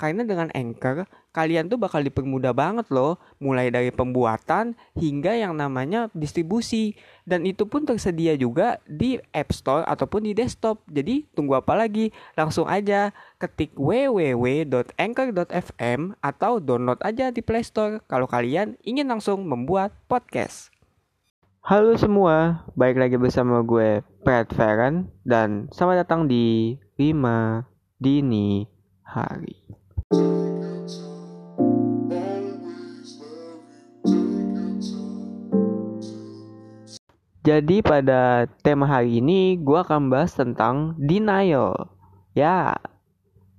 Karena dengan Anchor, kalian tuh bakal dipermudah banget loh, mulai dari pembuatan hingga yang namanya distribusi. Dan itu pun tersedia juga di App Store ataupun di desktop. Jadi tunggu apa lagi? Langsung aja ketik www.anchor.fm atau download aja di Play Store kalau kalian ingin langsung membuat podcast. Halo semua, baik lagi bersama gue Pat Feren dan selamat datang di 5 Dini Hari. Jadi pada tema hari ini gue akan bahas tentang denial. Ya,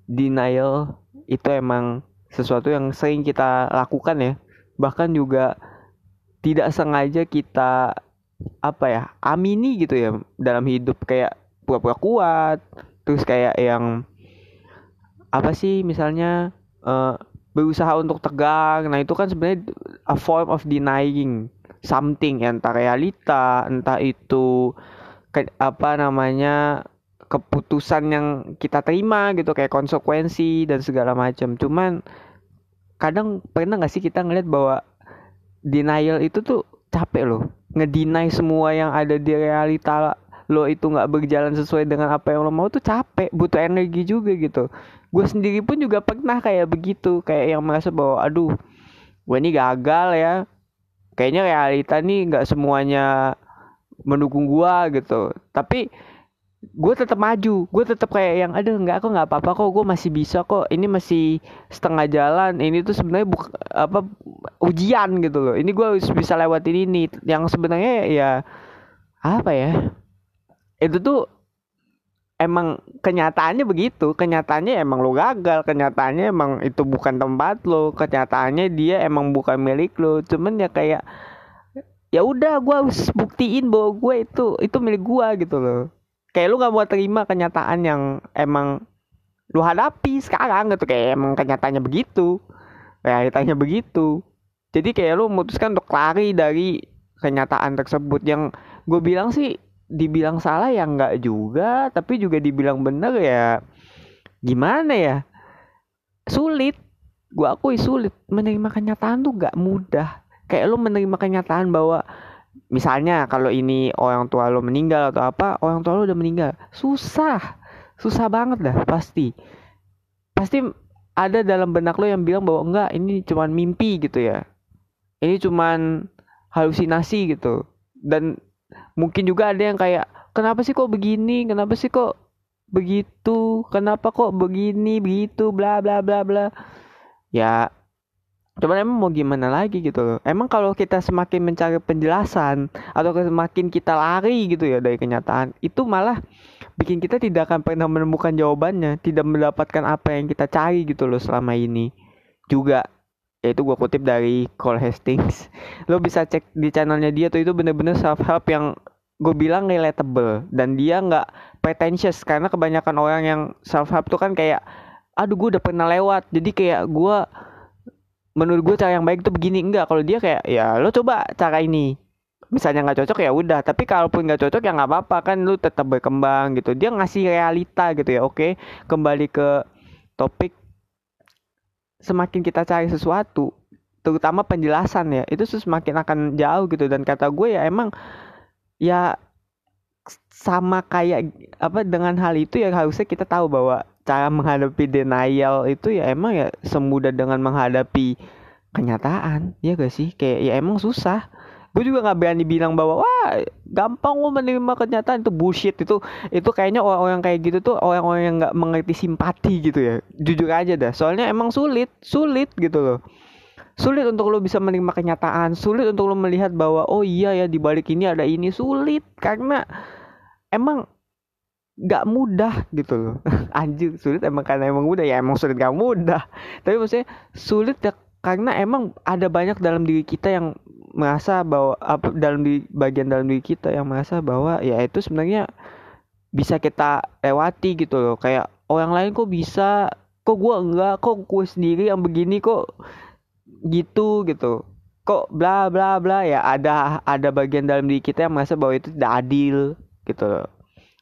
denial itu emang sesuatu yang sering kita lakukan ya. Bahkan juga tidak sengaja kita apa ya amini gitu ya dalam hidup kayak pura-pura kuat terus kayak yang apa sih misalnya uh, berusaha untuk tegang. Nah itu kan sebenarnya a form of denying something. Entah realita entah itu ke, apa namanya keputusan yang kita terima gitu kayak konsekuensi dan segala macam. Cuman kadang pernah nggak sih kita ngeliat bahwa denial itu tuh capek loh. Ngedinai semua yang ada di realita lo itu nggak berjalan sesuai dengan apa yang lo mau tuh capek butuh energi juga gitu gue sendiri pun juga pernah kayak begitu kayak yang merasa bahwa aduh gue ini gagal ya. Kayaknya realita nih nggak semuanya mendukung gua gitu. Tapi gue tetap maju gue tetap kayak yang aduh nggak kok nggak apa-apa kok gue masih bisa kok. Ini masih setengah jalan. Ini tuh sebenarnya buk apa ujian gitu loh. Ini gue harus bisa lewatin ini. Yang sebenarnya ya apa ya itu tuh emang kenyataannya begitu. Kenyataannya emang lo gagal. Kenyataannya emang itu bukan tempat lo. Kenyataannya dia emang bukan milik lo. Cuman ya kayak ya udah gue harus buktiin bahwa gue itu itu milik gue gitu loh. Kayak lu gak mau terima kenyataan yang emang lu hadapi sekarang gitu. Kayak emang kenyataannya begitu. Realitanya begitu. Jadi kayak lu memutuskan untuk lari dari kenyataan tersebut. Yang gue bilang sih dibilang salah ya nggak juga tapi juga dibilang bener ya gimana ya? Sulit. Gue akui sulit. Menerima kenyataan tuh gak mudah. Kayak lo menerima kenyataan bahwa misalnya kalau ini orang tua lo meninggal atau apa orang tua lo udah meninggal. Susah. Susah banget dah pasti. Pasti ada dalam benak lo yang bilang bahwa enggak ini cuman mimpi gitu ya. Ini cuman halusinasi gitu. Dan mungkin juga ada yang kayak kenapa sih kok begini? Kenapa sih kok begitu? Kenapa kok begini begitu? Bla bla bla bla. Ya cuman emang mau gimana lagi gitu loh. Emang kalau kita semakin mencari penjelasan atau semakin kita lari gitu ya dari kenyataan itu malah bikin kita tidak akan pernah menemukan jawabannya tidak mendapatkan apa yang kita cari gitu loh selama ini juga yaitu gue kutip dari Cole Hastings. Lo bisa cek di channelnya dia tuh itu bener-bener self help yang gue bilang relatable. Dan dia nggak pretentious karena kebanyakan orang yang self help tuh kan kayak aduh gue udah pernah lewat. Jadi kayak gue menurut gue cara yang baik tuh begini. Enggak kalau dia kayak ya lo coba cara ini. Misalnya nggak cocok ya udah. Tapi kalaupun nggak cocok ya nggak apa-apa. Kan lu tetap berkembang gitu. Dia ngasih realita gitu ya. Oke kembali ke topik semakin kita cari sesuatu terutama penjelasan ya itu semakin akan jauh gitu. Dan kata gue ya emang ya sama kayak apa dengan hal itu ya harusnya kita tahu bahwa cara menghadapi denial itu ya emang ya semudah dengan menghadapi kenyataan ya gak sih? Kayak ya emang susah gue juga nggak berani bilang bahwa wah gampang lo menerima kenyataan itu bullshit. Itu itu kayaknya orang-orang kayak gitu tuh orang-orang yang nggak mengerti simpati gitu ya. Jujur aja dah soalnya emang sulit sulit gitu loh. Sulit untuk lo bisa menerima kenyataan sulit untuk lo melihat bahwa oh iya ya di balik ini ada ini. Sulit karena emang nggak mudah gitu loh. Anjir sulit emang karena emang mudah. Ya emang sulit gak mudah. Tapi maksudnya sulit ya karena emang ada banyak dalam diri kita yang merasa bahwa apa dalam di bagian dalam diri kita yang merasa bahwa ya itu sebenarnya bisa kita lewati gitu loh. Kayak orang lain kok bisa kok gue enggak kok gue sendiri yang begini kok gitu gitu. Kok bla bla bla ya ada ada bagian dalam diri kita yang merasa bahwa itu tidak adil gitu loh.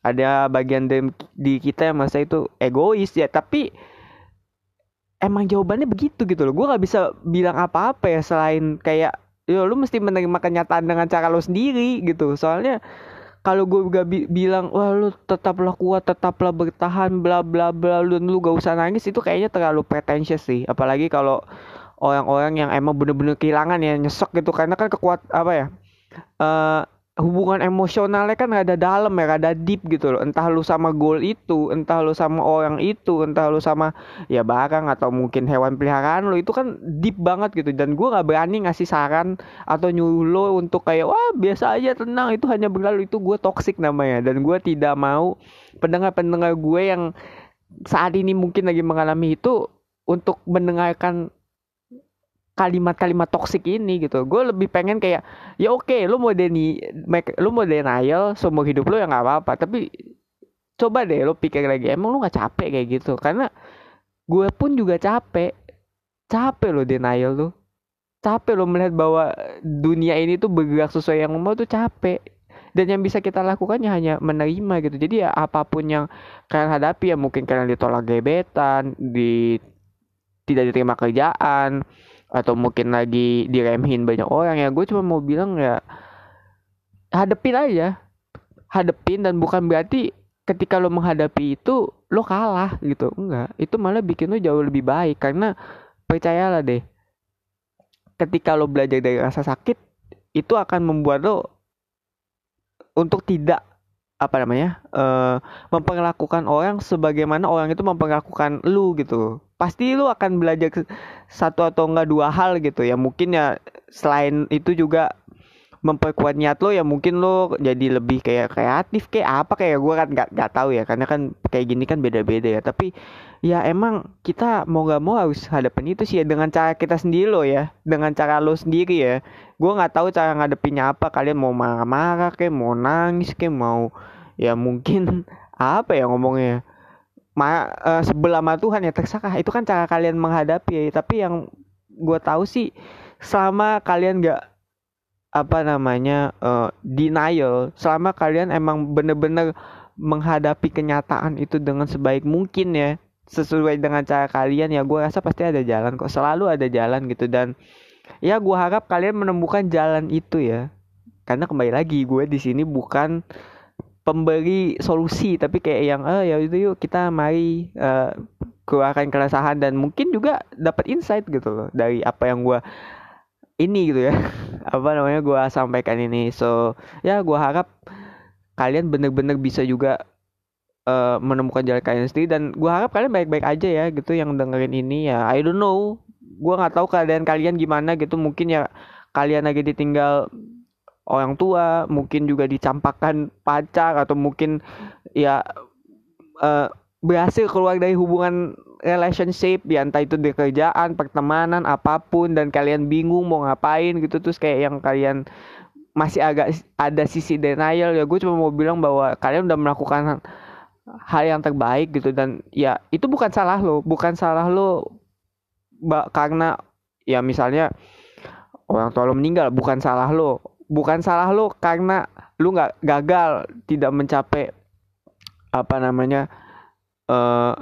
Ada bagian dalam di kita yang merasa itu egois ya tapi emang jawabannya begitu gitu loh. Gue nggak bisa bilang apa-apa ya selain kayak yo lu mesti menerima kenyataan dengan cara lo sendiri gitu. Soalnya kalau gue gak bi bilang wah lu tetaplah kuat tetaplah bertahan bla bla bla lu lu gak usah nangis itu kayaknya terlalu pretentious sih. Apalagi kalau orang-orang yang emang bener-bener kehilangan ya nyesek gitu. Karena kan kekuat apa ya uh, hubungan emosionalnya kan ada dalam ya ada deep gitu loh. Entah lu sama goal itu entah lu sama orang itu entah lu sama ya barang atau mungkin hewan peliharaan lu itu kan deep banget gitu. Dan gue nggak berani ngasih saran atau nyuruh lo untuk kayak wah biasa aja tenang. Itu hanya berlalu itu gue toxic namanya. Dan gue tidak mau pendengar-pendengar gue yang saat ini mungkin lagi mengalami itu untuk mendengarkan kalimat-kalimat toksik ini gitu. Gue lebih pengen kayak ya oke okay, lu mau deni lu mau denial seumur hidup lu ya nggak apa-apa. Tapi coba deh lu pikir lagi emang lu nggak capek kayak gitu? Karena gue pun juga capek. Capek lo denial lu. Capek lo melihat bahwa dunia ini tuh bergerak sesuai yang mau tuh capek. Dan yang bisa kita lakukan ya hanya menerima gitu. Jadi ya apa pun yang kalian hadapi ya mungkin kalian ditolak gebetan di tidak diterima kerjaan atau mungkin lagi diremehin banyak orang ya. Gue cuma mau bilang ya hadepin aja. Hadepin dan bukan berarti ketika lo menghadapi itu lo kalah gitu. Enggak. Itu malah bikin lo jauh lebih baik. Karena percayalah deh ketika lo belajar dari rasa sakit itu akan membuat lo untuk tidak apa namanya uh, memperlakukan orang sebagaimana orang itu memperlakukan lu gitu pasti lu akan belajar satu atau enggak dua hal gitu ya. Mungkin ya selain itu juga memperkuat niat lo ya mungkin lo jadi lebih kayak kreatif kayak apa kayak gue kan nggak nggak tahu ya. Karena kan kayak gini kan beda-beda ya. Tapi ya emang kita mau nggak mau harus hadapin itu sih ya dengan cara kita sendiri lo ya. Dengan cara lo sendiri ya. Gue nggak tahu cara ngadepinnya apa. Kalian mau marah-marah kayak mau nangis kayak mau ya mungkin apa ya ngomongnya ma uh, sebelah sama Tuhan ya terserah itu kan cara kalian menghadapi. Ya tapi yang gue tahu sih selama kalian nggak apa namanya uh, denial selama kalian emang bener-bener menghadapi kenyataan itu dengan sebaik mungkin ya sesuai dengan cara kalian ya gue rasa pasti ada jalan kok. Selalu ada jalan gitu. Dan ya gue harap kalian menemukan jalan itu ya. Karena kembali lagi gue di sini bukan pemberi solusi tapi kayak yang oh ya itu yuk kita mari uh, keluarkan keresahan dan mungkin juga dapat insight gitu loh dari apa yang gue ini gitu ya apa namanya gue sampaikan ini. So ya gue harap kalian bener-bener bisa juga uh, menemukan jalan kalian sendiri dan gue harap kalian baik-baik aja ya gitu yang dengerin ini ya. I don't know gue nggak tahu keadaan kalian gimana gitu. Mungkin ya kalian lagi ditinggal orang tua mungkin juga dicampakkan pacar atau mungkin ya uh, berhasil keluar dari hubungan relationship ya entah itu di kerjaan pertemanan apa pun dan kalian bingung mau ngapain gitu terus kayak yang kalian masih agak ada sisi denial ya gue cuma mau bilang bahwa kalian udah melakukan hal yang terbaik gitu dan ya itu bukan salah lo bukan salah lo karena ya misalnya orang tua lo meninggal bukan salah lo bukan salah lo karena lu nggak gagal tidak mencapai apa namanya uh,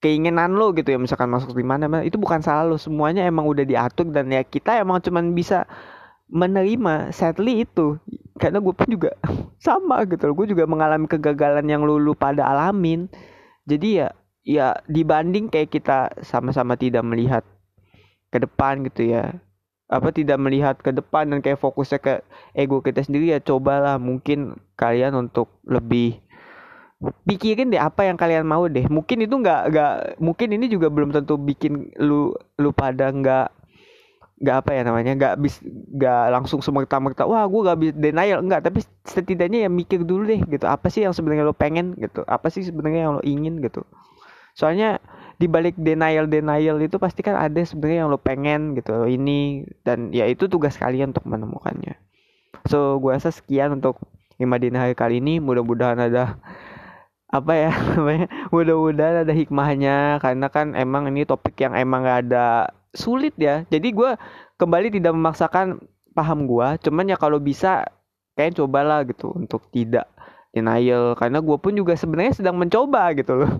keinginan lo gitu ya misalkan masuk di mana itu bukan salah lo semuanya emang udah diatur dan ya kita emang cuman bisa menerima sadly itu. Karena gue pun juga sama gitu gue juga mengalami kegagalan yang lu, lu pada alamin. Jadi ya ya dibanding kayak kita sama-sama tidak melihat ke depan gitu ya apa tidak melihat ke depan dan kayak fokusnya ke ego kita sendiri ya cobalah mungkin kalian untuk lebih pikirin deh apa yang kalian mau deh. Mungkin itu nggak nggak mungkin ini juga belum tentu bikin lu lu pada nggak nggak apa ya namanya nggak bis nggak langsung semerta merta wah gue gak bisa denial. Enggak tapi setidaknya ya mikir dulu deh gitu apa sih yang sebenarnya lo pengen? gitu. Apa sih sebenarnya yang lo ingin? gitu. Soalnya di balik denial denial itu pasti kan ada sebenarnya yang lo pengen gitu ini dan ya itu tugas kalian untuk menemukannya. So gue rasa sekian untuk lima dini hari kali ini. Mudah-mudahan ada apa ya namanya mudah-mudahan ada hikmahnya karena kan emang ini topik yang emang gak ada sulit ya. Jadi gue kembali tidak memaksakan paham gue cuman ya kalau bisa kayak cobalah gitu untuk tidak denial karena gue pun juga sebenarnya sedang mencoba gitu loh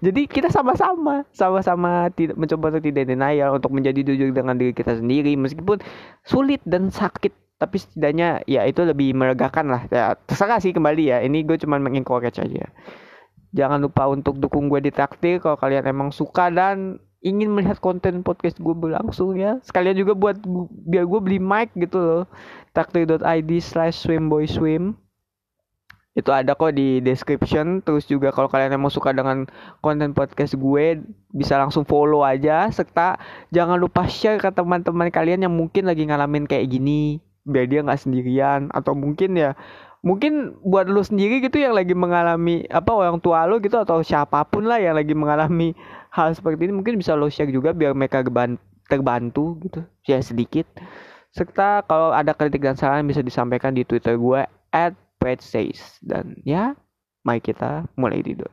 jadi kita sama-sama sama-sama tidak mencoba untuk tidak denial untuk menjadi jujur dengan diri kita sendiri meskipun sulit dan sakit. Tapi setidaknya ya itu lebih melegakan lah. Ya terserah sih kembali ya. Ini gue cuma mengencourage aja. Jangan lupa untuk dukung gue di traktir kalau kalian emang suka dan ingin melihat konten podcast gue berlangsung ya. Sekalian juga buat biar gue beli mic gitu loh. Traktir.id slash swimboyswim itu ada kok di description. Terus juga kalau kalian emang suka dengan konten podcast gue bisa langsung follow aja. Serta jangan lupa share ke teman-teman kalian yang mungkin lagi ngalamin kayak gini biar dia nggak sendirian. Atau mungkin ya mungkin buat lu sendiri gitu yang lagi mengalami apa orang tua lu gitu atau siapa pun lah yang lagi mengalami hal seperti ini mungkin bisa lo share juga biar mereka terbantu gitu. Ya sedikit. Serta kalau ada kritik dan saran bisa disampaikan di twitter gue at Pet Says dan ya mari kita mulai tidur